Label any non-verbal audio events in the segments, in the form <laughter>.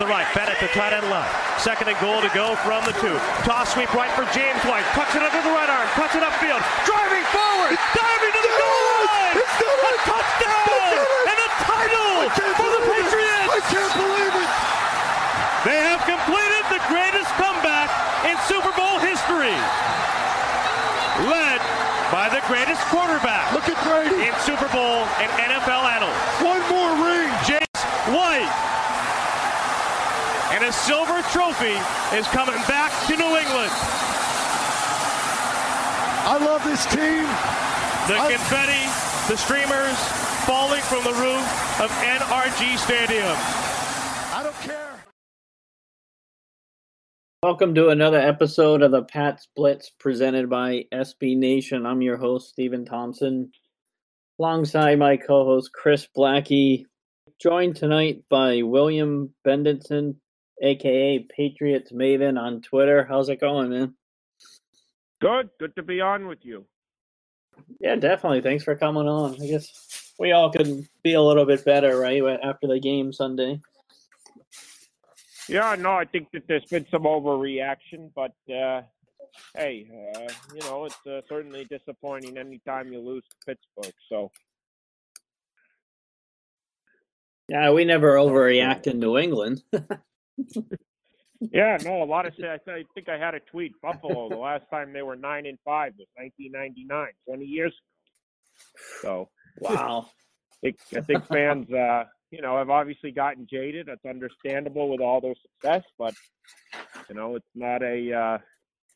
the right, Bennett to tight end left. Second and goal to go from the two. Toss sweep right for James White. Tucks it under the right arm. Cuts it upfield. Driving forward. Diving to the goal line. A touchdown and a title for the Patriots. I can't believe it. They have completed the greatest comeback in Super Bowl history. Led by the greatest quarterback Look at Brady. in Super Bowl and NFL annals. One more ring. James White. And a silver trophy is coming back to New England. I love this team. The I- confetti, the streamers falling from the roof of NRG Stadium. I don't care. Welcome to another episode of the Pats Blitz presented by SB Nation. I'm your host, Steven Thompson, alongside my co host, Chris Blackie, joined tonight by William Bendetson, aka Patriots Maven on Twitter. How's it going, man? Good. Good to be on with you. Yeah, definitely. Thanks for coming on. I guess we all could be a little bit better, right, after the game Sunday. Yeah, no, I think that there's been some overreaction, but uh, hey, uh, you know, it's uh, certainly disappointing anytime you lose to Pittsburgh. So, Yeah, we never overreact in New England. <laughs> yeah, no, a lot of say. I, I think I had a tweet. Buffalo, the last time they were nine and five was 1999, 20 years ago. So, wow. <laughs> I think, I think fans, uh, you know, have obviously gotten jaded. That's understandable with all their success, but you know, it's not a uh,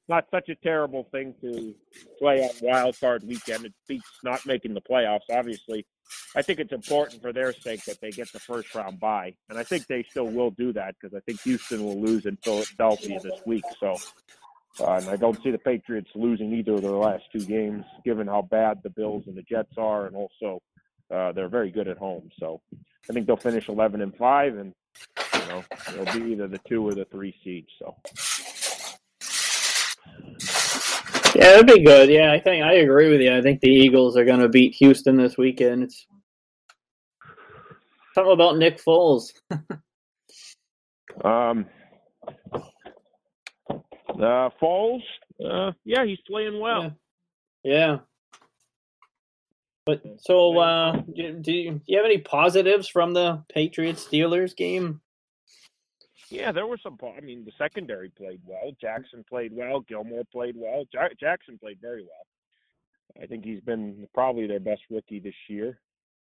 not such a terrible thing to play on wild card weekend. It beats not making the playoffs. Obviously, I think it's important for their sake that they get the first round bye, and I think they still will do that because I think Houston will lose in Philadelphia this week. So. Uh, and I don't see the Patriots losing either of their last two games, given how bad the Bills and the Jets are, and also uh, they're very good at home. So I think they'll finish 11 and five, and you know they'll be either the two or the three seeds. So Yeah, it'd be good. Yeah, I think I agree with you. I think the Eagles are going to beat Houston this weekend. It's something about Nick Foles. <laughs> um, uh, Foles, uh, yeah, he's playing well. Yeah. Yeah. But so, uh, do, do you, do you have any positives from the Patriots Steelers game? Yeah, there were some. I mean, the secondary played well. Jackson played well. Gilmore played well. Ja- Jackson played very well. I think he's been probably their best rookie this year.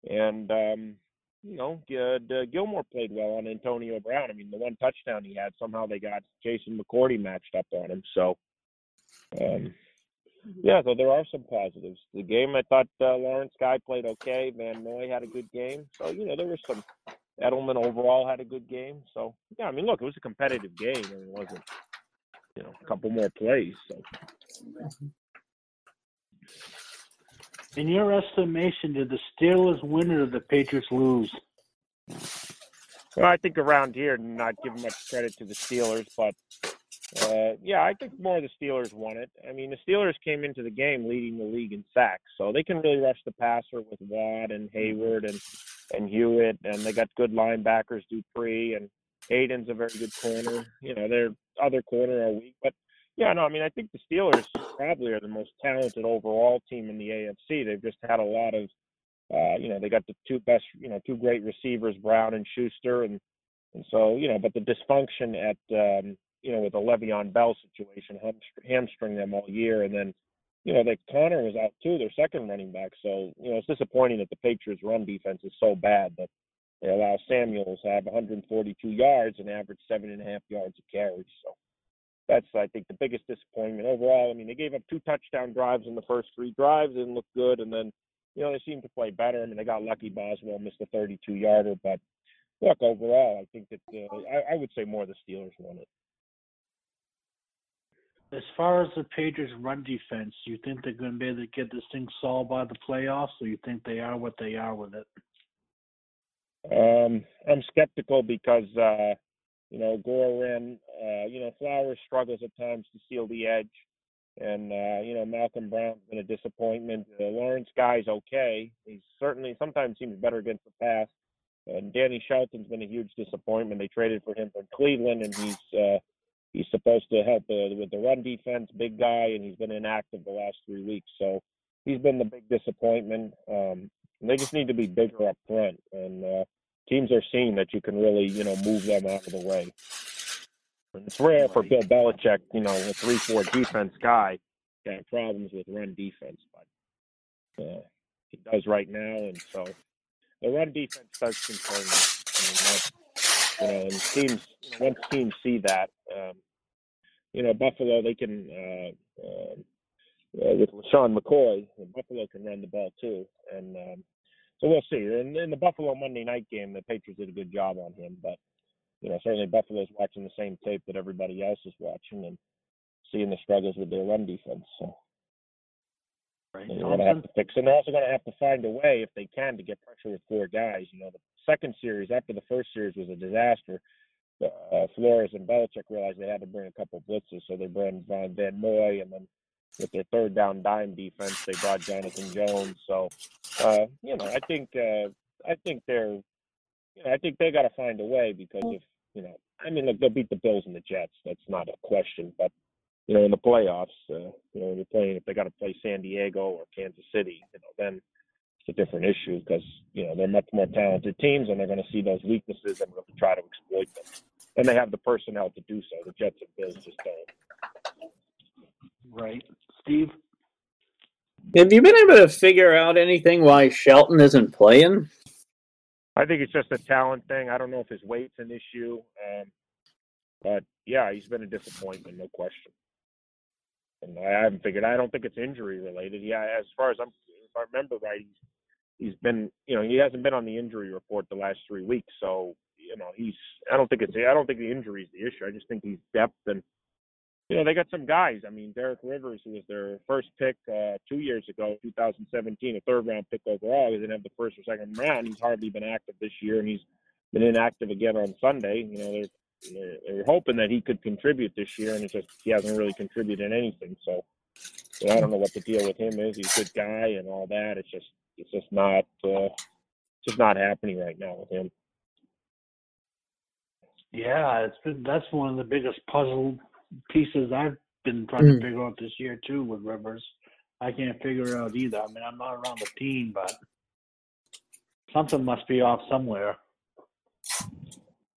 And um, you know, G- uh, Gilmore played well on Antonio Brown. I mean, the one touchdown he had, somehow they got Jason McCourty matched up on him. So, um, yeah, so there are some positives. The game, I thought uh, Lawrence Guy played okay. Van Noy had a good game. So, you know, there were some. Edelman overall had a good game. So, yeah, I mean, look, it was a competitive game. and it wasn't, you know, a couple more plays. So, In your estimation, did the Steelers win or did the Patriots lose? Well, I think around here, not giving much credit to the Steelers, but uh, yeah, I think more the Steelers won it. I mean, the Steelers came into the game leading the league in sacks, so they can really rush the passer with Watt and Heyward and and Hewitt, and they got good linebackers, Dupree and Haden's a very good corner. You know, their other corner are weak, but yeah, no, I mean, I think the Steelers probably are the most talented overall team in the AFC. They've just had a lot of uh, you know, they got the two best, you know, two great receivers, Brown and Schuster, and and so you know, but the dysfunction at um, you know with the Le'Veon Bell situation hamstring them all year, and then you know that Conner was out too, their second running back. So you know, it's disappointing that the Patriots' run defense is so bad that they allow Samuels to have 142 yards and average seven and a half yards a carry. So that's I think the biggest disappointment overall. I mean, they gave up two touchdown drives in the first three drives, didn't look good, and then you know, they seem to play better. I mean, they got lucky. Boswell missed a 32 yarder, but look, overall, I think that uh, I, I would say more the Steelers won it. As far as the Patriots' run defense, you think they're going to be able to get this thing solved by the playoffs, or you think they are what they are with it? Um, I'm skeptical because uh, you know Gore ran. Uh, you know Flowers struggles at times to seal the edge, and uh, you know Malcolm Brown's been a disappointment. Uh, Lawrence Guy's okay. He's certainly sometimes seems better against the pass. And Danny Shelton's been a huge disappointment. They traded for him from Cleveland, and he's uh, he's supposed to help uh, with the run defense, big guy, and he's been inactive the last three weeks. So he's been the big disappointment. Um, they just need to be bigger up front, and uh, teams are seeing that you can really, you know, move them out of the way. It's rare for Bill Belichick, you know, a three-four defense guy, to have problems with run defense, but uh, he does right now, and so the run defense does concern me. You know, and teams once teams see that, um, you know, Buffalo they can uh, uh, uh, with LeSean McCoy, Buffalo can run the ball too, and um, so we'll see. And in the Buffalo Monday night game, the Patriots did a good job on him, but you know, certainly Buffalo's watching the same tape that everybody else is watching and seeing the struggles with their run defense. So. Right. They're going to have to fix. And they're also going to have to find a way, if they can, to get pressure with four guys. You know, the second series after the first series was a disaster. Uh, Flores and Belichick realized they had to bring a couple blitzes, so they brought Van, Van Noy, and then with their third down dime defense, they brought Jonathan Jones. So, uh, you know, I think uh, I think they're, you know, I think they got to find a way because if you know, I mean, look, they'll beat the Bills and the Jets. That's not a question, but you know, in the playoffs, uh, you know, when you're playing, if they got to play San Diego or Kansas City, you know, then it's a different issue because you know they're much more talented teams and they're going to see those weaknesses and really try to exploit them. And they have the personnel to do so. The Jets and Bills just don't. Right, Steve. Have you been able to figure out anything why Shelton isn't playing? I think it's just a talent thing. I don't know if his weight's an issue, um, but yeah, he's been a disappointment, no question. And I haven't figured. I don't think it's injury related. Yeah, as far as I'm, if I remember right, he's he's been, you know, he hasn't been on the injury report the last three weeks. So, you know, he's. I don't think it's. I don't think the injury is the issue. I just think he's depth and. You know, they got some guys. I mean, Derek Rivers, who was their first pick uh, two years ago, 2017, a third round pick overall. He didn't have the first or second round. He's hardly been active this year, and he's been inactive again on Sunday. You know, they're they're, hoping that he could contribute this year, and it's just he hasn't really contributed anything. So, you know, I don't know what the deal with him is. He's a good guy and all that. It's just it's just not uh, it's just not happening right now with him. Yeah, it's been that's one of the biggest puzzle pieces I've been trying to Mm. figure out this year too with Rivers. I can't figure it out either. I mean, I'm not around the team, but something must be off somewhere.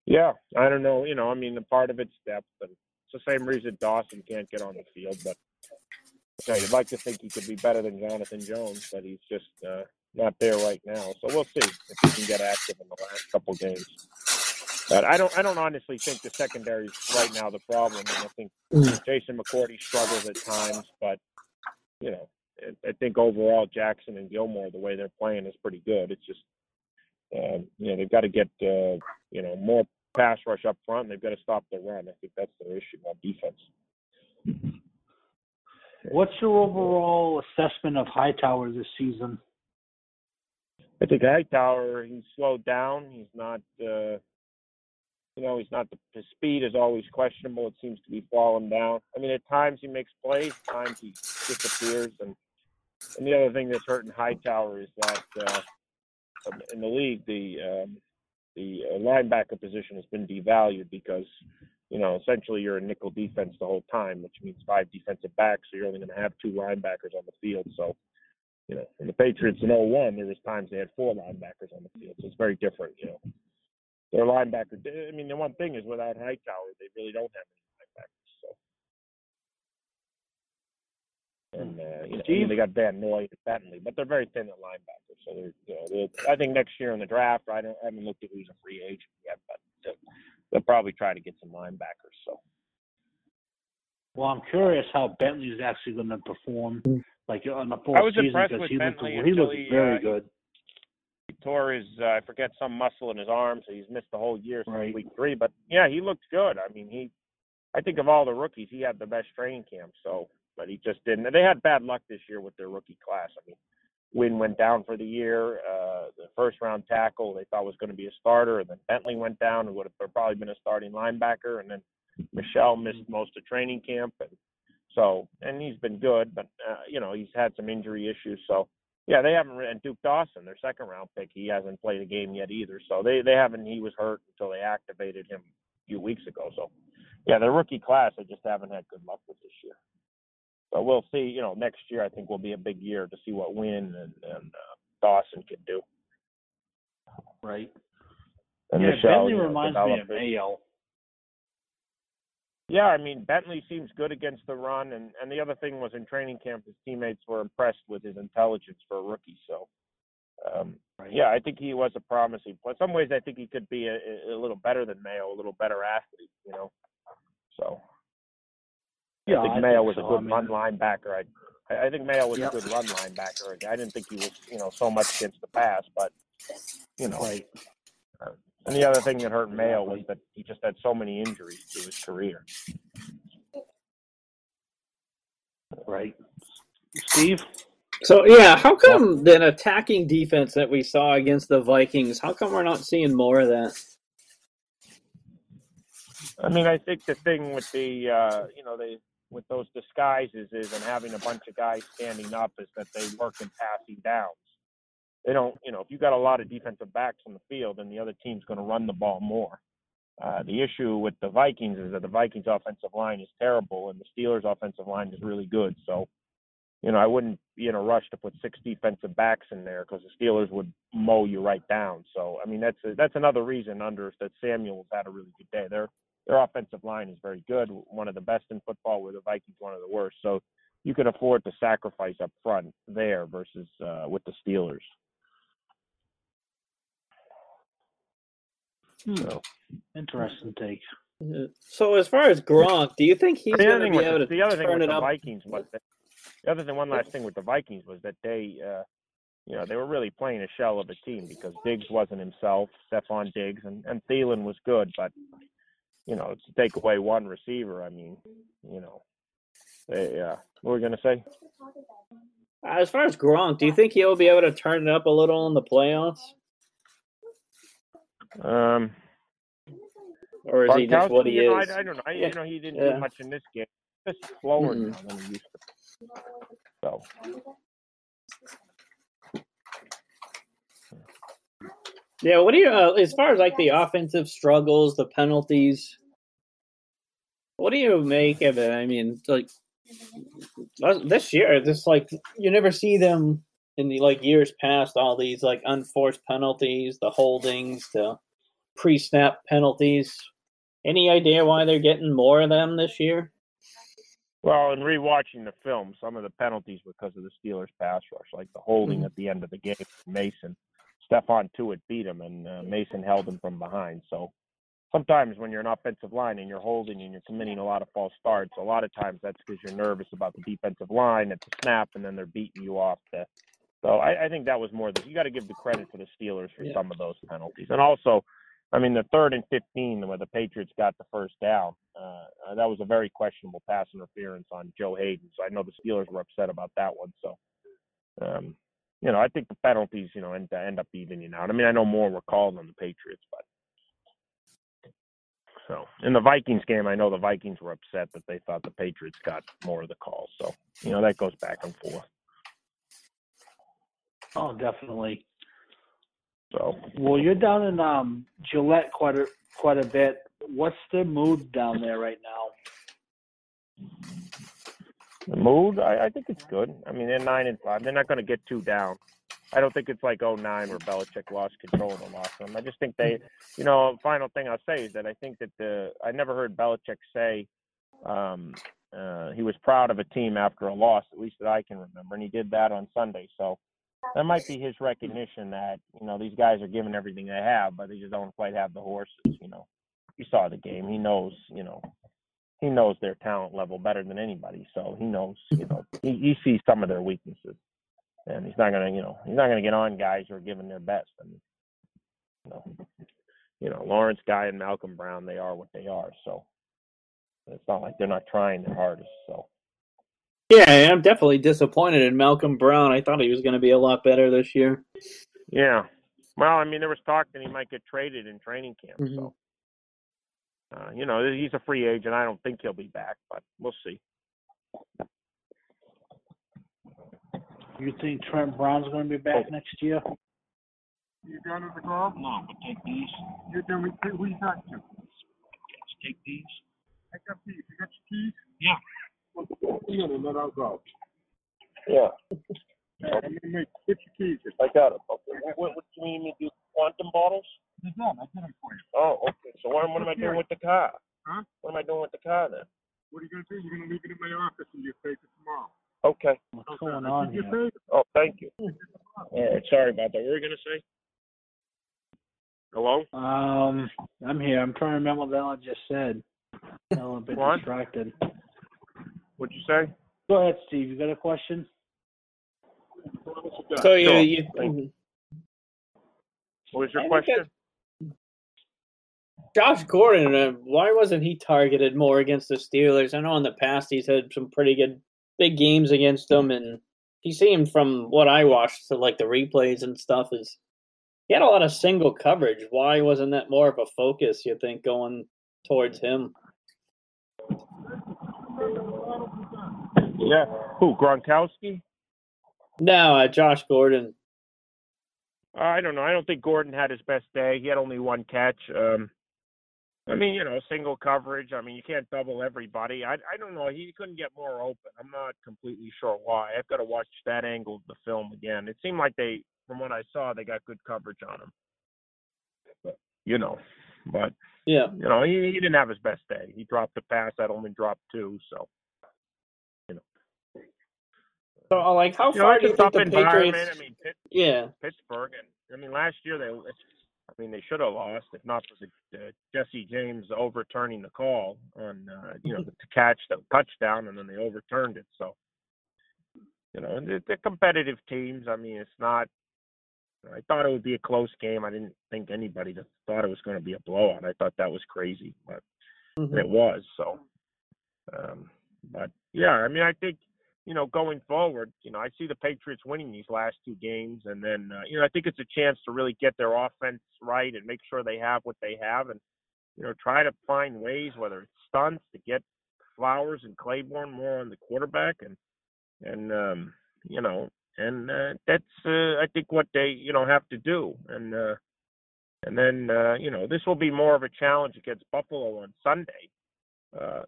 Yeah, I don't know. You know, I mean, the part of it's depth, and it's the same reason Dawson can't get on the field. But you'd like to think he could be better than Jonathan Jones, but he's just uh, not there right now. So we'll see if he can get active in the last couple games. But I don't, I don't honestly think the secondary is right now the problem. And I think Mm. Jason McCourty struggles at times, but you know, I- I think overall Jackson and Gilmore, the way they're playing, is pretty good. It's just, um, you know, they've got to get, uh, you know, more pass rush up front. And they've got to stop the run. I think that's their issue on defense. What's your overall assessment of Hightower this season? I think Hightower, he's slowed down. He's not, uh, you know, he's not the his speed is always questionable. It seems to be falling down. I mean, at times he makes plays, at times he disappears. And and the other thing that's hurting Hightower is that uh, in the league, the um, the linebacker position has been devalued because you know essentially you're a nickel defense the whole time, which means five defensive backs. So you're only going to have two linebackers on the field. So you know, in the Patriots in 01, there was times they had four linebackers on the field. So it's very different, you know. Their linebacker, I mean, the one thing is without Hightower, they really don't have any linebackers. So, and uh, you know, I mean, they got Van Noy and Bentley, but they're very thin at linebackers. So they're, you know, they're, I think next year in the draft, I don't, I haven't looked at who's a free agent yet, but they'll, they'll probably try to get some linebackers. So. Well, I'm curious how Bentley is actually going to perform, like on the full I was season, impressed because with he looked Bentley he looked he, very uh, good. he tore his uh, I forget some muscle in his arm, so he's missed the whole year since Right. week three. But yeah, he looked good. I mean, he I think of all the rookies, he had the best training camp. So, but he just didn't. They had bad luck this year with their rookie class. I mean, Wynn went down for the year. Uh, the first round tackle they thought was going to be a starter, and then Bentley went down and would have probably been a starting linebacker, and then Michel missed most of training camp, and so and he's been good, but uh, you know he's had some injury issues. So yeah, they haven't. And Duke Dawson, their second round pick, he hasn't played a game yet either. So they they haven't. He was hurt until they activated him a few weeks ago. So yeah, the rookie class, they just haven't had good luck with this year. So we'll see. You know, next year I think will be a big year to see what Wynn and, and uh, Dawson can do. Right. And yeah, Michel, Bentley you know, reminds me of. Mayo. Yeah, I mean Bentley seems good against the run, and and the other thing was in training camp, his teammates were impressed with his intelligence for a rookie. So, um, Right. yeah, I think he was a promising. In some ways, I think he could be a, a little better than Mayo, a little better athlete. You know, so Yeah, I think I Mayo think was so. a good I mean, run linebacker. I, I I think Mayo was Yep. a good run linebacker. I didn't think he was, you know, so much against the pass, but you know, Right. and the other thing that hurt Mayo was that he just had so many injuries to his career. Right. Steve? So yeah, how come that attacking defense that we saw against the Vikings? How come we're not seeing more of that? I mean, I think the thing with the, uh, you know, they with those disguises is and having a bunch of guys standing up is that they work in passing downs. They don't, you know, if you got a lot of defensive backs on the field, then the other team's going to run the ball more. Uh, the issue with the Vikings is that the Vikings offensive line is terrible and the Steelers offensive line is really good. So, you know, I wouldn't be in a rush to put six defensive backs in there because the Steelers would mow you right down. So, I mean, that's a, that's another reason under that Samuel's had a really good day. Their their offensive line is very good, one of the best in football. Where the Vikings one of the worst. So, you can afford to sacrifice up front there versus uh, with the Steelers. Hmm. So. Interesting take. So as far as Gronk, do you think he's going to thing be with able the, to the other thing turn with it the up? Vikings was that the other thing. One last thing with the Vikings was that they, uh, you know, they were really playing a shell of a team because Diggs wasn't himself, Stefon Diggs, and and Thielen was good, but you know, to take away one receiver, I mean, you know, they, uh, what were we gonna say? As far as Gronk, do you think he'll be able to turn it up a little in the playoffs, Um, or is he just what he you know, is? I, I don't know. I, Yeah. You know, he didn't Yeah. do much in this game. Just slower now than he used to. So Yeah, what do you uh, as far as like the offensive struggles, the penalties? What do you make of it? I mean, like this year, this like you never see them in the like years past. All these like unforced penalties, the holdings, the pre-snap penalties. Any idea why they're getting more of them this year? Well, in rewatching the film, some of the penalties were because of the Steelers' pass rush, like the holding Mhm. at the end of the game. Mason, Stephon Tuitt beat him, and uh, Mason held him from behind. So sometimes when you're an offensive line and you're holding and you're committing a lot of false starts, a lot of times that's because you're nervous about the defensive line at the snap, and then they're beating you off. The, so I, I think that was more. The, you got to give the credit to the Steelers for Yeah. some of those penalties, and also. I mean, the third and 15 where the Patriots got the first down, uh, that was a very questionable pass interference on Joe Haden. So I know the Steelers were upset about that one. So, um, you know, I think the penalties, you know, end, end up evening out. I mean, I know more were called on the Patriots, but so in the Vikings game, I know the Vikings were upset that they thought the Patriots got more of the calls. So, you know, that goes back and forth. Oh, definitely. So, Well, you're down in um Gillette quite a quite a bit. What's the mood down there right now? The mood, I, I think it's good. I mean, they're nine and five. They're not going to get two down. I don't think it's like 09 where Belichick lost control of the locker room. I just think they, you know, final thing I'll say is that I think that the I never heard Belichick say um, uh, he was proud of a team after a loss, at least that I can remember, and he did that on Sunday. So that might be his recognition that you know these guys are giving everything they have, but they just don't quite have the horses. You know, he saw the game. He knows, you know, he knows their talent level better than anybody. So he knows, you know, he, he sees some of their weaknesses, and he's not gonna, you know, he's not gonna get on guys who are giving their best. I mean, you know, you know, Lawrence Guy and Malcolm Brown, they are what they are. So it's not like they're not trying their hardest. So Yeah, I'm definitely disappointed in Malcolm Brown. I thought he was going to be a lot better this year. yeah, well, I mean, there was talk that he might get traded in training camp. Mhm. So. Uh, you know, he's a free agent. I don't think he'll be back, but we'll see. You think Trent Brown's going to be back next year? You done with the call? No, but take these. You're done with, who you got to? Take these. I got keys. You got your keys? Yeah. Well, put them in and then I'll go. Yeah, I'm gonna make, put your keys in. I got it. Okay. What, what do you need me to do? Quantum bottles? They're. I did them for you. Oh, okay. So what, what am I doing with the car? Huh? What am I doing with the car then? What are you gonna do? You're gonna leave it in my office and you pay for tomorrow. Okay. What's going on here? paid. Oh, thank you. All right. Sorry about that. What were you gonna say? Hello? Um, I'm here. I'm trying to remember what the hell I just said. I'm a bit What? distracted. What'd you say? Go ahead, Steve. You got a question? So you, Sure. you What was your think question? Josh Gordon, uh, why wasn't he targeted more against the Steelers? I know in the past he's had some pretty good big games against them, and he seemed from what I watched, so like the replays and stuff, is he had a lot of single coverage. Why wasn't that more of a focus? You think going towards him? Yeah. Who? Gronkowski? No, uh, Josh Gordon. I don't know. I don't think Gordon had his best day. He had only one catch. Um, I mean, you know, single coverage. I mean, you can't double everybody. I I don't know. He couldn't get more open. I'm not completely sure why. I've got to watch that angle of the film again. It seemed like they, from what I saw, they got good coverage on him. But, you know, but Yeah. you know, he, he didn't have his best day. He dropped a pass. That only dropped two. So you know. So, uh, like, how you far it's do you think the. Patriots? I mean, Pitt, Yeah. Pittsburgh, and I mean, last year they, I mean, they should have lost if not for the uh, Jesse James overturning the call on, uh, you know, <laughs> the catch, the touchdown, and then they overturned it. So, you know, they're, they're competitive teams. I mean, it's not. I thought it would be a close game. I didn't think anybody that thought it was going to be a blowout. I thought that was crazy, but Mhm. it was. So, um, but yeah, I mean, I think you know going forward, you know, I see the Patriots winning these last two games, and then uh, you know, I think it's a chance to really get their offense right and make sure they have what they have, and you know, try to find ways, whether it's stunts, to get Flowers and Claiborne more on the quarterback, and and um, you know, and uh, that's uh, I think what they you know have to do, and. uh and then, uh, you know, this will be more of a challenge against Buffalo on Sunday uh,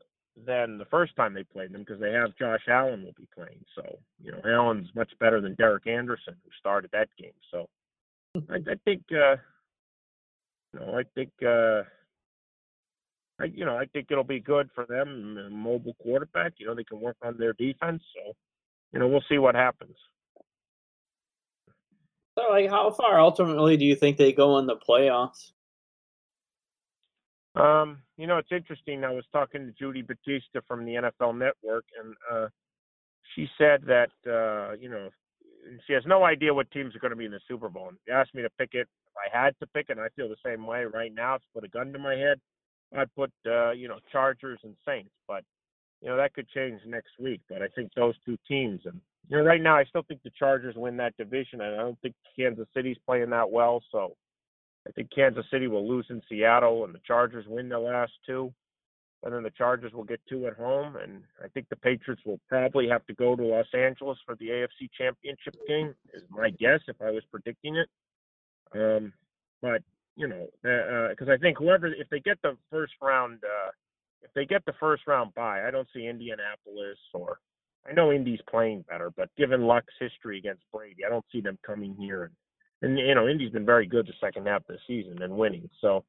than the first time they played them because they have Josh Allen will be playing. So, you know, Allen's much better than Derek Anderson, who started that game. So, I, I think, uh, you know, I think, uh, I, you know, I think it'll be good for them. Mobile quarterback, you know, they can work on their defense. So, you know, we'll see what happens. So, like, how far ultimately do you think they go in the playoffs? Um, you know, it's interesting. I was talking to Judy Battista from the NFL Network, and uh, she said that uh, you know she has no idea what teams are going to be in the Super Bowl. And she asked me to pick it. If I had to pick it, and I feel the same way right now. If put a gun to my head, I'd put uh, you know Chargers and Saints. But you know that could change next week. But I think those two teams, and you know right now I still think the Chargers win that division, and I don't think Kansas City's playing that well. So I think Kansas City will lose in Seattle, and the Chargers win the last two. And then the Chargers will get two at home, and I think the Patriots will probably have to go to Los Angeles for the AFC Championship game. Is my guess if I was predicting it. Um, but you know, because uh, I think whoever, if they get the first round, uh, if they get the first round bye, I don't see Indianapolis or I know Indy's playing better, but given Luck's history against Brady, I don't see them coming here and and you know Indy's been very good the second half of the season and winning. So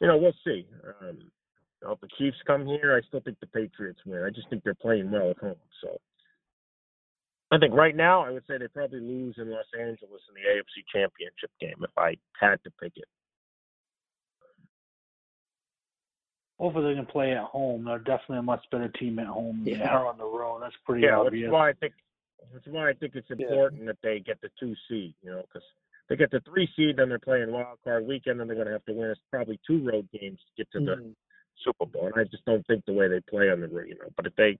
you know we'll see. Um, you know, if the Chiefs come here, I still think the Patriots win. I just think they're playing well at home. So I think right now I would say they probably lose in Los Angeles in the AFC Championship game if I had to pick it. Hopefully they can play at home. They're definitely a much better team at home than they Yeah. are on the road. That's pretty Yeah, which obvious. is why I think that's why I think it's important that they get the two seed. You know, because they get the three seed, then they're playing wild card weekend, and they're going to have to win probably two road games to get to the Mhm. Super Bowl, and I just don't think the way they play on the road, you know. But if they,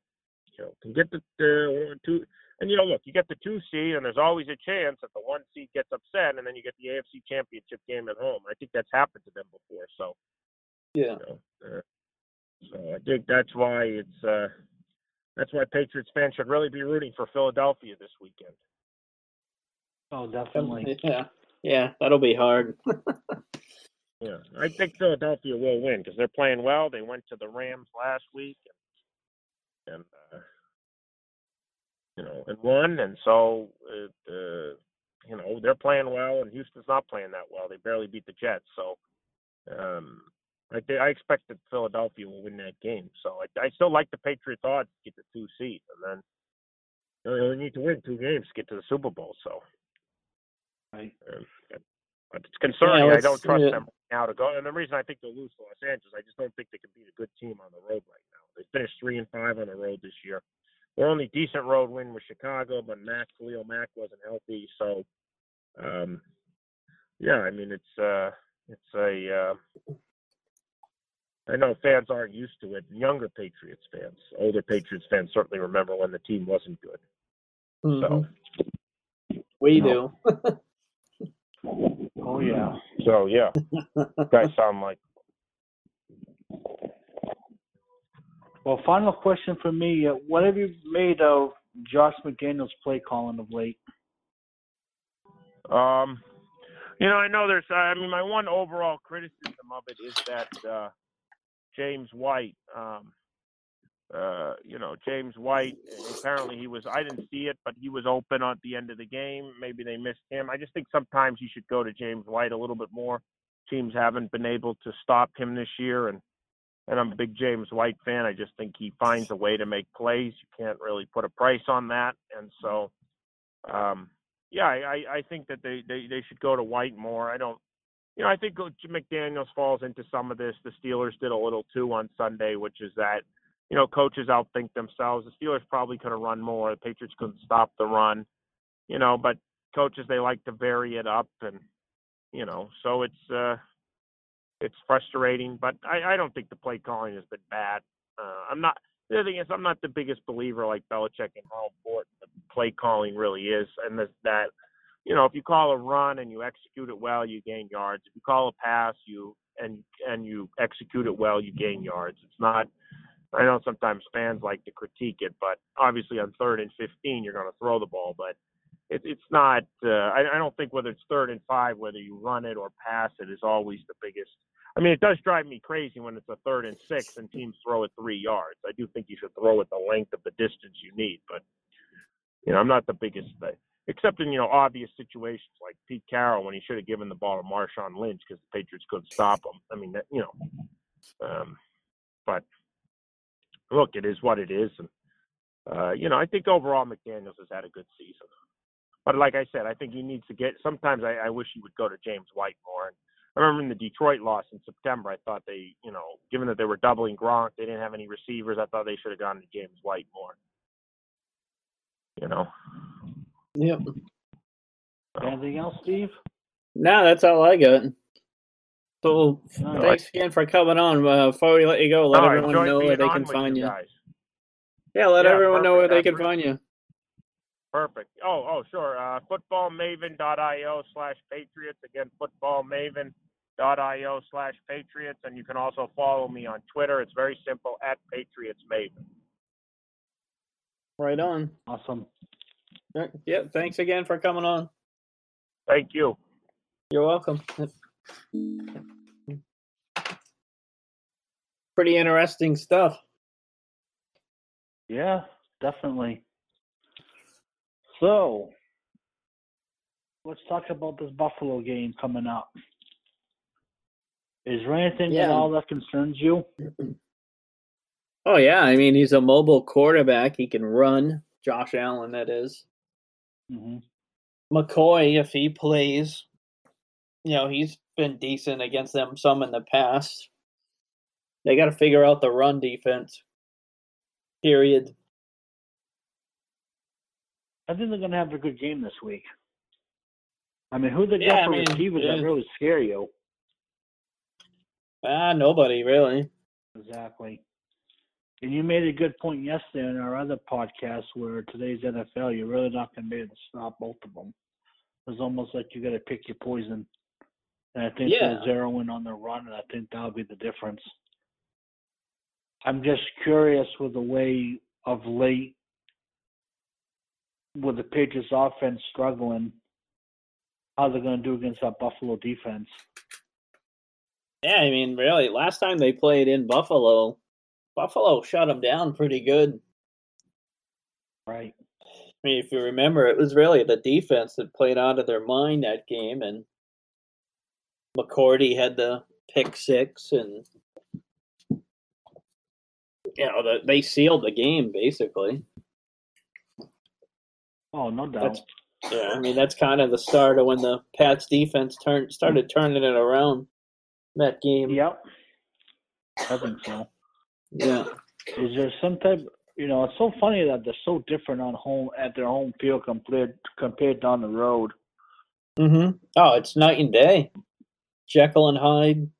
you know, can get the, the one, two, and you know, look, you get the two seed, and there's always a chance that the one seed gets upset, and then you get the AFC Championship game at home. I think that's happened to them before, so Yeah. you know, uh, so I think that's why it's uh, that's why Patriots fans should really be rooting for Philadelphia this weekend. Oh, definitely. Yeah, yeah, that'll be hard. <laughs> Yeah, I think Philadelphia will win because they're playing well. They went to the Rams last week, and, and uh, you know, and won. And so, it, uh, you know, they're playing well, and Houston's not playing that well. They barely beat the Jets. So, um, I th- I expect that Philadelphia will win that game. So I, I still like the Patriots odds to get the two seed, and then you know, they need to win two games to get to the Super Bowl. So, Right. um, but it's concerning. I don't trust see it. them now to go. And the reason I think they'll lose to Los Angeles, I just don't think they can beat a good team on the road right now. They finished three and five on the road this year. Their only decent road win was Chicago, but Mac Khalil Mack wasn't healthy. So, um, yeah, I mean it's uh, it's a. Uh, I know fans aren't used to it. Younger Patriots fans, older Patriots fans certainly remember when the team wasn't good. So, Mhm. We do. <laughs> Oh yeah. so yeah, <laughs> guys sound like Well, final question for me: uh, What have you made of Josh McDaniels' play calling of late? Um, you know, I know there's. I mean, my one overall criticism of it is that uh, James White. Um, uh, you know, James White. Apparently, he was. I didn't see it, but he was open at the end of the game. Maybe they missed him. I just think sometimes you should go to James White a little bit more. Teams haven't been able to stop him this year, and and I'm a big James White fan. I just think he finds a way to make plays. You can't really put a price on that, and so. Um, yeah, I, I- think that they, they, they should go to White more. I don't, you know, I think McDaniel's falls into some of this. The Steelers did a little too on Sunday, which is that, you know, coaches outthink themselves. The Steelers probably could have run more. The Patriots couldn't stop the run, you know, but coaches, they like to vary it up and, you know, so it's, uh, it's frustrating, but I, I don't think the play calling has been bad. Uh, I'm not, the thing is, I'm not the biggest believer like Belichick in how important the play calling really is, and that, that you know, if you call a run and you execute it well, you gain yards. If you call a pass, you and and you execute it well, you gain yards. It's not. I know sometimes fans like to critique it, but obviously on third and 15, you're going to throw the ball. But it, it's not. Uh, I, I don't think whether it's third and five, whether you run it or pass it, is always the biggest. I mean, it does drive me crazy when it's a third and six and teams throw it three yards. I do think you should throw it the length of the distance you need, but you know, I'm not the biggest, uh, except in you know obvious situations like Pete Carroll when he should have given the ball to Marshawn Lynch because the Patriots couldn't stop him. I mean, you know, um, but look, it is what it is, and uh, you know, I think overall McDaniel's has had a good season. But like I said, I think he needs to get. Sometimes I, I wish he would go to James White more. And I remember in the Detroit loss in September, I thought they, you know, given that they were doubling Gronk, they didn't have any receivers. I thought they should have gone to James White more. You know. Yep. Anything else, Steve? No, that's all I got. So All thanks again for coming on. Uh, before we let you go, let No, everyone enjoyed know where they can find you. Guys. Yeah, let Yeah, everyone know where they I can find you. Perfect. Oh, oh, sure. Uh, footballmaven.io slash Patriots. Again, footballmaven.io slash Patriots. And you can also follow me on Twitter. It's very simple, at Patriots Maven. Right on. Awesome. Yeah, Yep. Thanks again for coming on. Thank you. You're welcome. Pretty interesting stuff. Yeah, definitely. So, let's talk about this Buffalo game coming up. Is there anything at all that concerns you? <clears throat> Oh yeah, I mean he's a mobile quarterback. He can run. Josh Allen, that is. hmm McCoy, if he plays, you know he's been decent against them some in the past. They got to figure out the run defense. Period. I think they're going to have a good game this week. I mean, who they Yeah, got I for mean, receivers that really scare you? Ah, nobody really. Exactly. And you made a good point yesterday in our other podcast where today's NFL, you're really not going to be able to stop both of them. It's almost like you got to pick your poison. And I think Yeah. they're zeroing on the run, and I think that'll be the difference. I'm just curious with the way of late, with the Patriots offense struggling, how they're going to do against that Buffalo defense. Yeah, I mean, really, last time they played in Buffalo, Buffalo shut them down pretty good. Right. I mean, if you remember, it was really the defense that played out of their mind that game, and McCourty had the pick six, and you know the, they sealed the game basically. Oh, no doubt. That's yeah. I mean, that's kind of the start of when the Pats defense turned started turning it around that game. Yep. I think so. Yeah. Is there some type? You know, it's so funny that they're so different on home at their home field compared compared down the road. Mm-hmm. Oh, it's night and day. Jekyll and Hyde.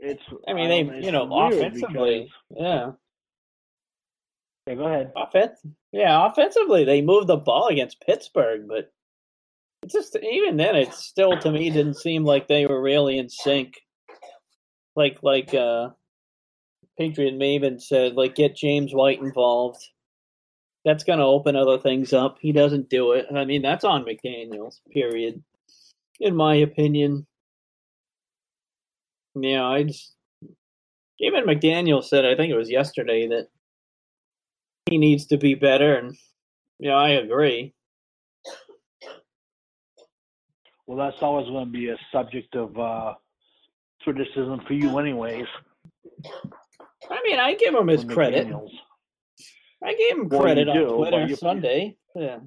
It's. I mean, they you know offensively, yeah, Yeah, go ahead. offense, yeah, offensively they moved the ball against Pittsburgh, but it's just even then, it still to me didn't seem like they were really in sync. Like like uh, Patriot Maven said, like get James White involved. That's going to open other things up. He doesn't do it. I mean, that's on McDaniel's. Period. In my opinion. Yeah, I just even McDaniel said I think it was yesterday that he needs to be better, and yeah, I agree. Well, that's always going to be a subject of uh, criticism for you, anyways. I mean, I give him his credit. McDaniels. I gave him credit you on do, Twitter you- <laughs> Sunday. Yeah.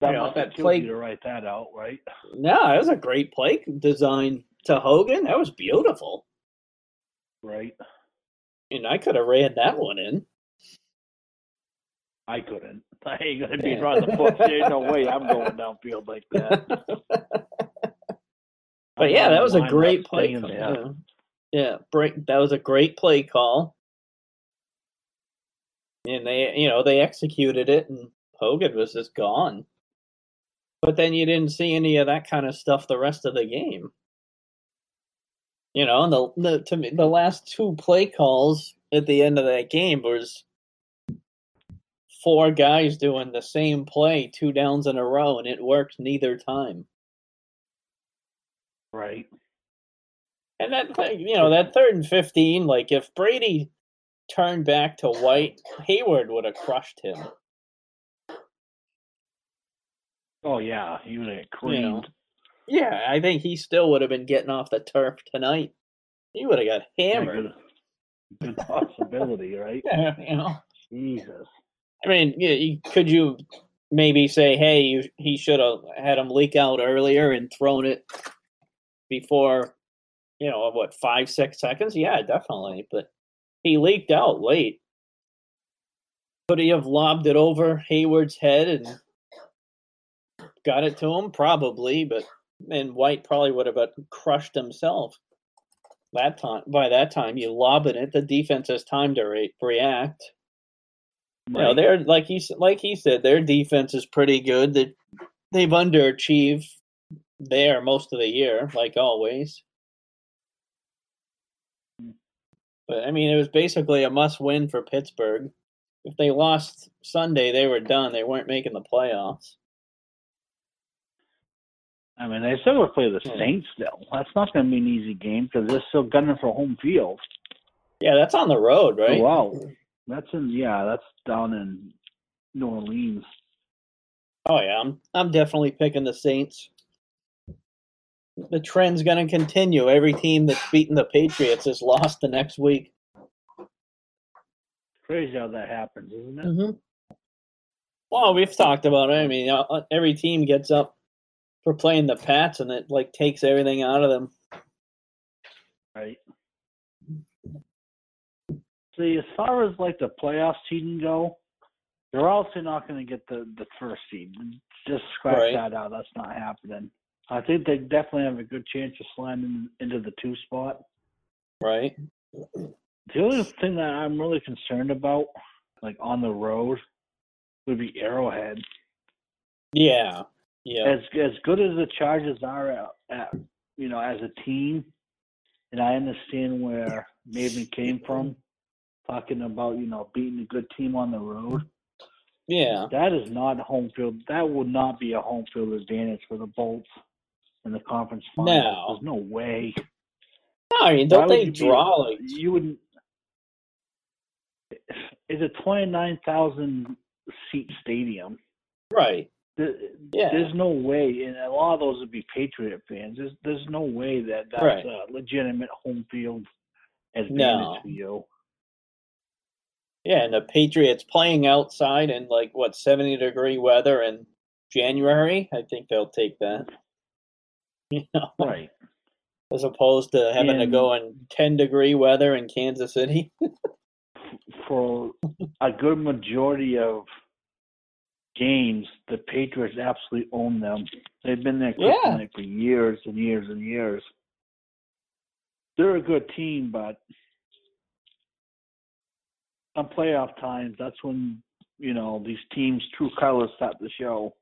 That You know, that play- you to write that out, right? No, it was a great play design to Hogan. That was beautiful. Right. And I could have ran that one in. I couldn't. <laughs> I ain't gonna be Yeah. running the foot. There's no way I'm <laughs> going downfield like that. but yeah, that was a great play. call. Yeah. yeah, break. That was a great play call. And they, you know, they executed it, and Hogan was just gone. But then you didn't see any of that kind of stuff the rest of the game. You know, and the, the to me the last two play calls at the end of that game was four guys doing the same play two downs in a row, and it worked neither time. Right. And that thing, you know, that third and fifteen, like if Brady turned back to White, Heyward would have crushed him. Oh yeah, he would have You know. Yeah, I think he still would have been getting off the turf tonight. He would have got hammered. good, good possibility, right? <laughs> you know. Jesus. I mean, yeah, you, could you maybe say, hey, you, he should have had him leak out earlier and thrown it before, you know, what five, six seconds? Yeah, definitely. But he leaked out late. Could he have lobbed it over Heyward's head and got it to him? Probably, but and White probably would have uh, crushed himself. That time, by that time, you lobbing it, the defense has time to re- react. You know, they're like he like he said, their defense is pretty good. That they've underachieved there most of the year, like always. But I mean, it was basically a must-win for Pittsburgh. If they lost Sunday, they were done. They weren't making the playoffs. I mean, they still to play the Saints. Still, that's not going to be an easy game because they're still gunning for home field. Yeah, that's on the road, right? Oh, Wow, that's in yeah, that's down in New Orleans. Oh yeah, I'm I'm definitely picking the Saints. The trend's going to continue. Every team that's beaten the Patriots is lost the next week. Crazy how that happens, isn't it? Mm-hmm. Well, we've talked about it. I mean, uh, every team gets up for playing the Pats, and it like takes everything out of them. Right. See, as far as like the playoff seeding go, they're also not going to get the the first seed. Just scratch Right. that out. That's not happening. I think they definitely have a good chance of sliding into the two spot. Right? The only thing that I'm really concerned about, like on the road, would be Arrowhead. Yeah. Yeah. As as good as the Chargers are at, at you know as a team, and I understand where Maven came from, talking about you know beating a good team on the road. Yeah. That is not home field. That would not be a home field advantage for the Bolts in the conference finals. No. There's no way. No, I mean, don't they you be- like You wouldn't. It's a twenty-nine thousand seat stadium. right? There- Yeah. There's no way, and a lot of those would be Patriot fans. There's there's no way that that's Right. a legitimate home field advantage No. for you. Yeah, and the Patriots playing outside in like what seventy degree weather in January. I think they'll take that. <laughs> You know, Right. as opposed to having to go in ten degree weather in Kansas City. <laughs> For a good majority of games, the Patriots absolutely own them. They've been there Yeah. for years and years and years. They're a good team, but on playoff times, that's when you know these teams' true colors start to show.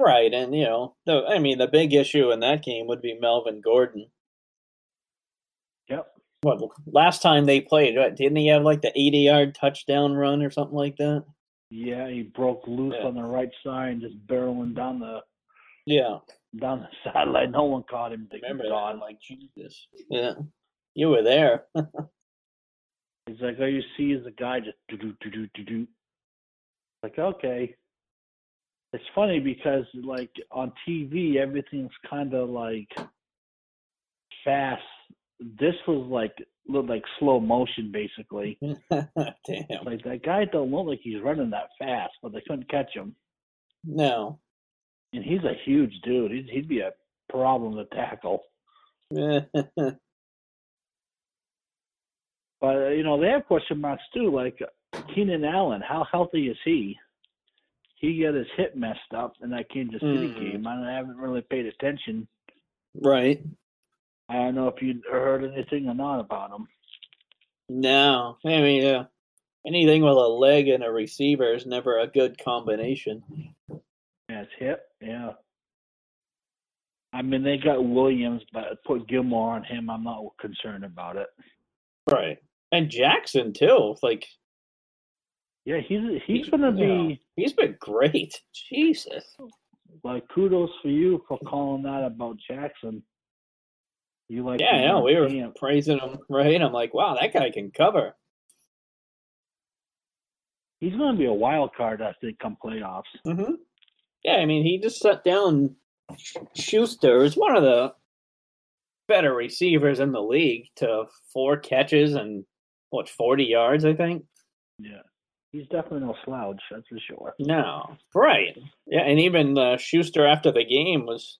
Right, and you know, the I mean, the big issue in that game would be Melvin Gordon. Yep. What last time they played? Didn't he have like the eighty-yard touchdown run or something like that? Yeah, he broke loose Yeah. on the right side and just barreling down the Yeah, down the <laughs> sideline. No one caught him. Remember that? God. Like Jesus. Yeah, you were there. <laughs> It's like all you see is a guy just do do do do do do. Like okay. It's funny because like on TV everything's kind of like fast. This was like looked like slow motion basically. <laughs> Damn. Like that guy don't look like he's running that fast, but they couldn't catch him. No. And he's a huge dude. He'd he'd be a problem to tackle. <laughs> But uh, you know they have question marks too. Like Keenan Allen, how healthy is he? He got his hip messed up in that Kansas City Mhm. game. I haven't really paid attention. right. I don't know if you heard anything or not about him. No. I mean, uh, anything with a leg and a receiver is never a good combination. Yeah, hip. Yeah. I mean, they got Williams, but put Gilmore on him. I'm not concerned about it. Right. And Jackson too. Like Yeah, he's he's gonna be he's been great. Jesus. like kudos for you for calling that about Jackson. You like Yeah, yeah, we were camp. praising him, right? I'm like, wow, that guy can cover. He's going to be a wild card, I think, come playoffs. hmm Yeah, I mean, he just shut down Schuster, Is one of the better receivers in the league, to four catches and what forty yards, I think. Yeah, he's definitely no slouch, that's for sure. No, right? Yeah, and even uh, Schuster after the game was,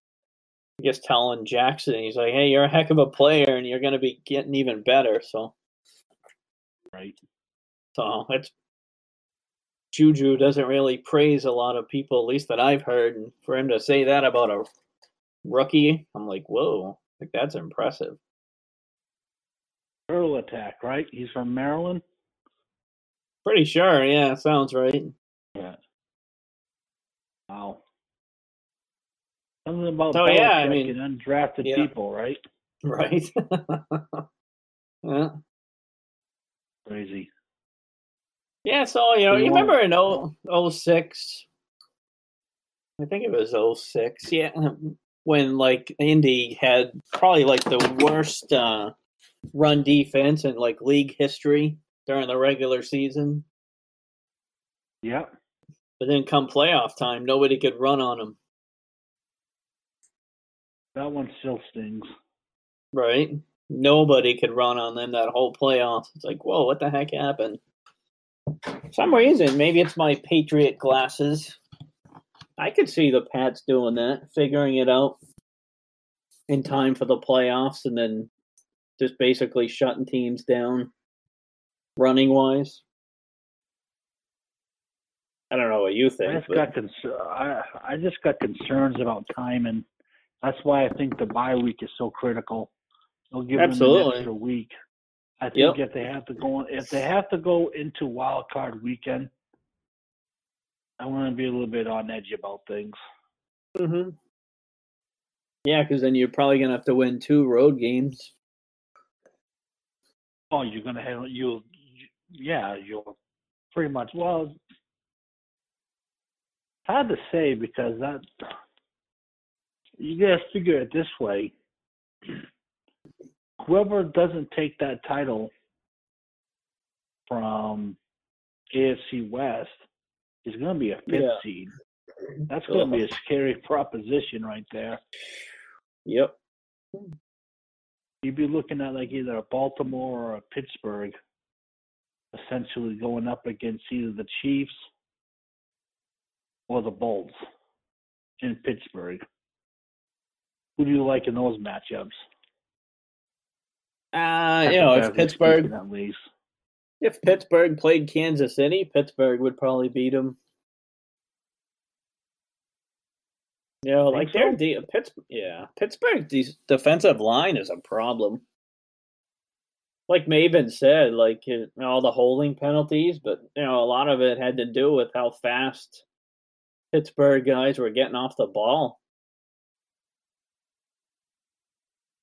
I guess, telling Jackson, he's like, "Hey, you're a heck of a player, and you're going to be getting even better." So, Right. so it's Juju doesn't really praise a lot of people, at least that I've heard, and for him to say that about a rookie, I'm like, whoa, like that's impressive. Earl attack, right? He's from Maryland. Pretty sure, yeah, sounds right. Yeah. Wow. Something about So, yeah, I mean- and undrafted yeah. people, right? <laughs> Right. <laughs> yeah. Crazy. Yeah, so you know, You you remember in oh, 06, I think it was 06, yeah, <laughs> when like Indy had probably like the worst uh, run defense in like league history during the regular season. Yep. But then come playoff time, nobody could run on them, That one still stings. right? Nobody could run on them that whole playoffs. It's like, whoa, what the heck happened? For some reason, maybe it's my Patriot glasses. I could see the Pats doing that, figuring it out in time for the playoffs, and then just basically shutting teams down, running wise. I don't know what you I think. just but- got cons- I I just got concerns about time, and that's why I think the bye week is so critical. They'll give them an Absolutely. extra week. I think Yep. if they have to go if they have to go into wild card weekend, I want to be a little bit on edge about things. hmm Yeah, because then you're probably gonna have to win two road games. Oh, you're gonna have you, yeah, you'll pretty much. Well, hard to say because that you gotta figure it this way. Whoever doesn't take that title from AFC West is going to be a fifth Yeah. seed. That's going to be a scary proposition right there. Yep. You'd be looking at like either a Baltimore or a Pittsburgh, essentially going up against either the Chiefs or the Bolts in Pittsburgh. Who do you like in those matchups? Uh, you know, if Pittsburgh at least. if Pittsburgh played Kansas City, Pittsburgh would probably beat them. You know, Think like their so? de- Pitts, yeah, Pittsburgh's defensive line is a problem. Like Maven said, like you know, all the holding penalties, but you know, a lot of it had to do with how fast Pittsburgh guys were getting off the ball.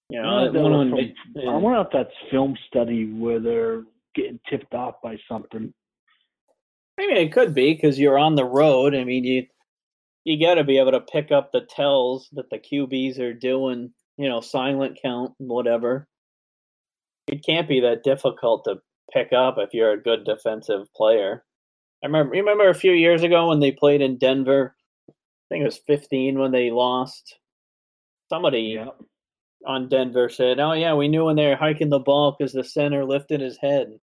You I know, wonder if one was on- from- I wonder if that's film study where they're getting tipped off by something. I mean, it could be because you're on the road. I mean, you you got to be able to pick up the tells that the QBs are doing. You know, silent count, whatever. It can't be that difficult to pick up if you're a good defensive player. I remember. Remember a few years ago when they played in Denver. I think it was 15 when they lost. Somebody Yeah. on Denver said, "Oh yeah, we knew when they were hiking the ball because the center lifted his head."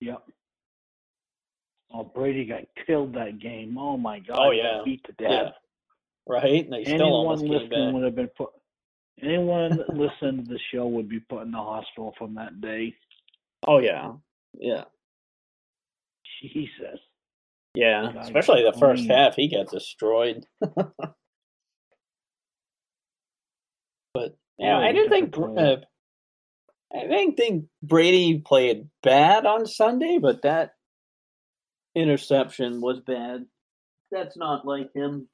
Yep. Oh, Brady got killed that game. Oh my God. Oh, yeah. Beat to Yeah. death. Right? And they still Anyone came listening would have been put. Anyone listening to the show would be put in the hospital from that day. Oh yeah, yeah, Jesus. yeah. God, Especially the first half, he got destroyed. <laughs> but yeah, I didn't think the Br- toll. uh, I didn't think Brady played bad on Sunday, but that interception was bad. That's not like him.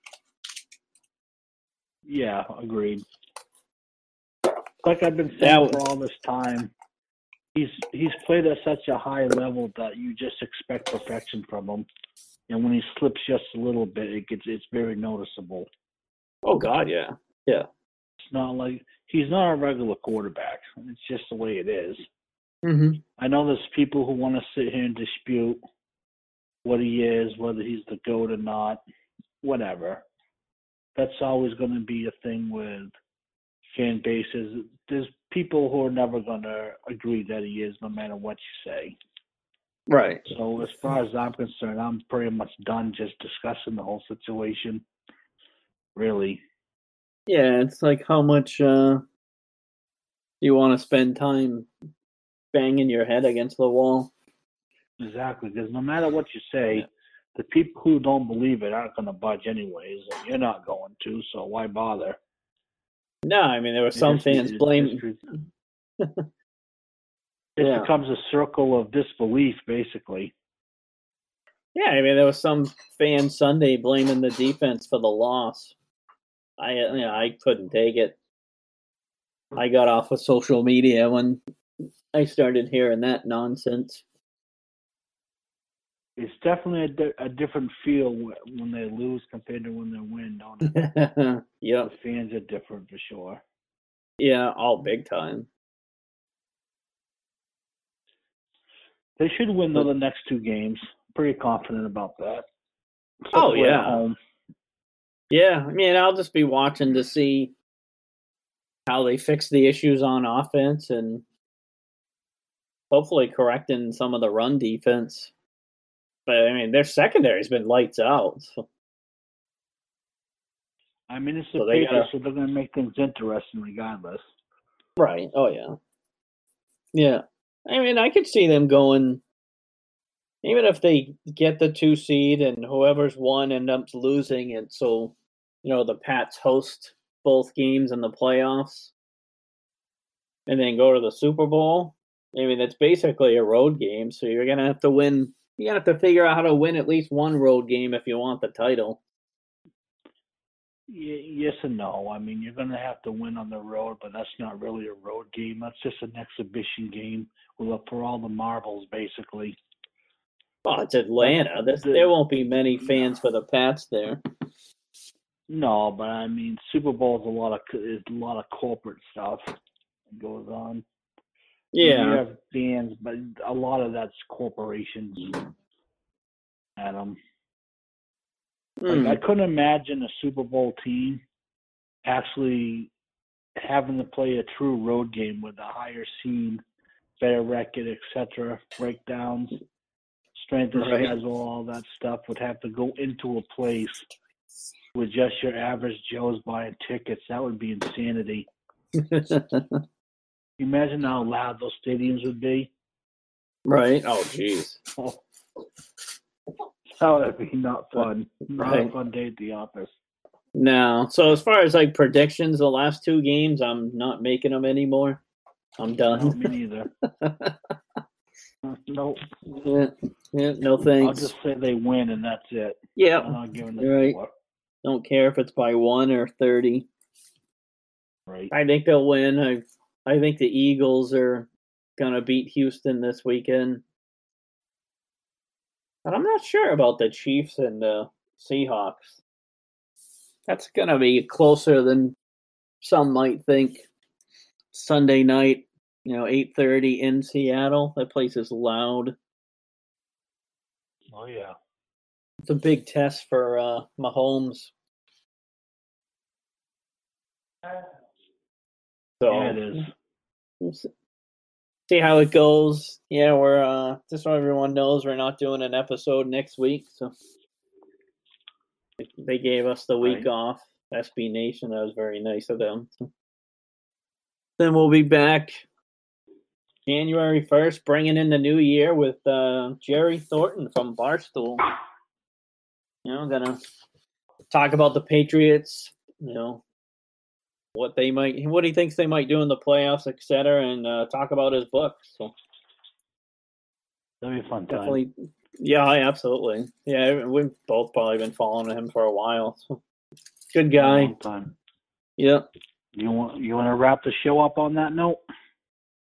Yeah, agreed. Like I've been saying That for all this time, he's he's played at such a high level that you just expect perfection from him. And when he slips just a little bit, it gets it's very noticeable. Oh God, yeah, yeah, It's not like he's not a regular quarterback. It's just the way it is. mm-hmm. I know there's people who want to sit here and dispute what he is, whether he's the goat or not, whatever. That's always going to be a thing with fan bases. There's people who are never going to agree that he is, no matter what you say. right. So as far as I'm concerned, I'm pretty much done just discussing the whole situation. Really, Yeah, it's like how much uh, you want to spend time banging your head against the wall. exactly. Because no matter what you say, Yeah. the people who don't believe it aren't going to budge anyways, and you're not going to. So why bother? No, I mean there were some History fans blaming. <laughs> It Yeah. becomes a circle of disbelief, basically. Yeah, I mean there was some fan Sunday blaming the defense for the loss. I uh, you know, I couldn't take it. I got off of social media when I started hearing that nonsense. It's definitely a, di- a different feel when they lose compared to when they win, don't. <laughs> The fans are different for sure. Yeah, all big time. They should win though the next two games. Pretty confident about that. Oh, yeah. Yeah, I mean, I'll just be watching to see how they fix the issues on offense and hopefully correcting some of the run defense. But I mean, their secondary's been lights out. So, I mean, it's the So Patriots, gotta- so they're going to make things interesting regardless. right. Oh yeah. Yeah. I mean, I could see them going even if they get the two seed and whoever's one ends up losing it, so you know the Pats host both games in the playoffs and then go to the Super Bowl. I mean, it's basically a road game, so you're gonna have to win. You have to figure out how to win at least one road game if you want the title. Y- yes and no. I mean, you're going to have to win on the road, but that's not really a road game. That's just an exhibition game with for all the marbles, basically. Oh, it's Atlanta. This, there won't be many fans for the Pats there. No, but I mean, Super Bowl is a lot of is a lot of corporate stuff that goes on. You Yeah. have fans, but a lot of that's corporations. Adam, like, hmm. I couldn't imagine a Super Bowl team actually having to play a true road game with a higher seed, better record, etc. Breakdowns, strength of Right. schedule, all that stuff would have to go into a place with just your average Joes buying tickets. That would be insanity. <laughs> Imagine how loud those stadiums would be. right. Oh, jeez. Oh. <laughs> That would be not fun. Not Right. a fun day at the office. No. So as far as like predictions, the last two games, I'm not making them anymore. I'm No, done. me <laughs> neither. nope. yeah, yeah, no thanks. I'll just say they win and that's it. yeah, I'm not giving You're right. score. don't care if it's by one or thirty. Right. I think they'll win. I I think the Eagles are gonna beat Houston this weekend. But I'm not sure about the Chiefs and the Seahawks. That's gonna be closer than some might think. Sunday night, you know, eight thirty in Seattle. That place is loud. Oh yeah. It's a big test for uh Mahomes. So yeah, it is. We'll see- how it goes. Yeah, we're uh just so everyone knows we're not doing an episode next week, so they- gave us the week Right. off. SB Nation, that was very nice of them. Then we'll be back January first, bringing in the new year with uh, Jerry Thornton from Barstool. You know, gonna talk about the Patriots. You know, what they might, what he thinks they might do in the playoffs, et cetera, and uh, talk about his book. So that'd be a fun time. definitely, yeah, absolutely, yeah. We've both probably been following him for a while. So. Good guy. long time. Yeah, You want you want to wrap the show up on that note?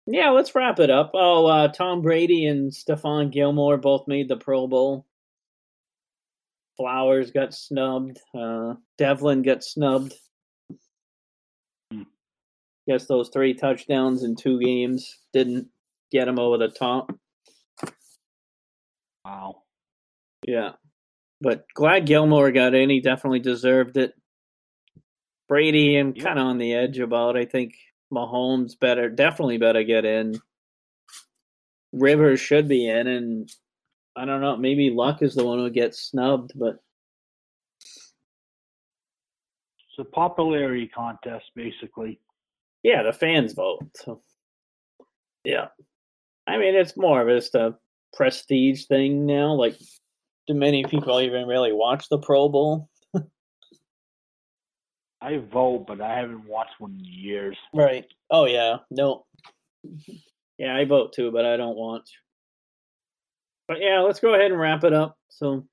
yeah. Let's wrap it up. Oh, uh, Tom Brady and Stephon Gilmore both made the Pro Bowl. Flowers got snubbed. Uh, Develin got snubbed. Guess those three touchdowns in two games didn't get him over the top. Wow. Yeah. But glad Gilmore got in. He definitely deserved it. Brady, I'm kind of on the edge about. I think Mahomes better, definitely better get in. Rivers should be in, and I don't know. Maybe Luck is the one who gets snubbed, but It's a popularity contest, basically. Yeah, the fans vote. So yeah, I mean it's more of just a prestige thing now. Like, do many people even really watch the Pro Bowl? <laughs> I vote, but I haven't watched one in years. Right. Oh yeah. No. Yeah, I vote too, but I don't watch. But yeah, let's go ahead and wrap it up. So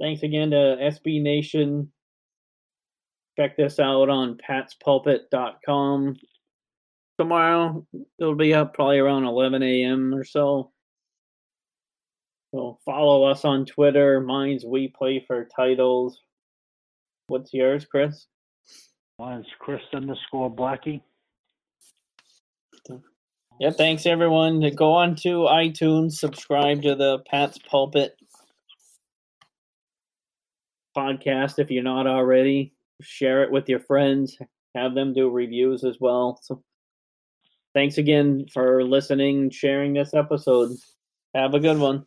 thanks again to SB Nation. Check this out on patspulpit.com. Tomorrow it'll be up probably around 11 a.m. or so. So follow us on Twitter. Mine's We Play for Titles. What's yours, Chris? Mine's Chris underscore Blackie. Yeah, thanks everyone. Go on to iTunes, subscribe to the Pats Pulpit podcast if you're not already. Share it with your friends. Have them do reviews as well. So thanks again for listening, sharing this episode. Have a good one.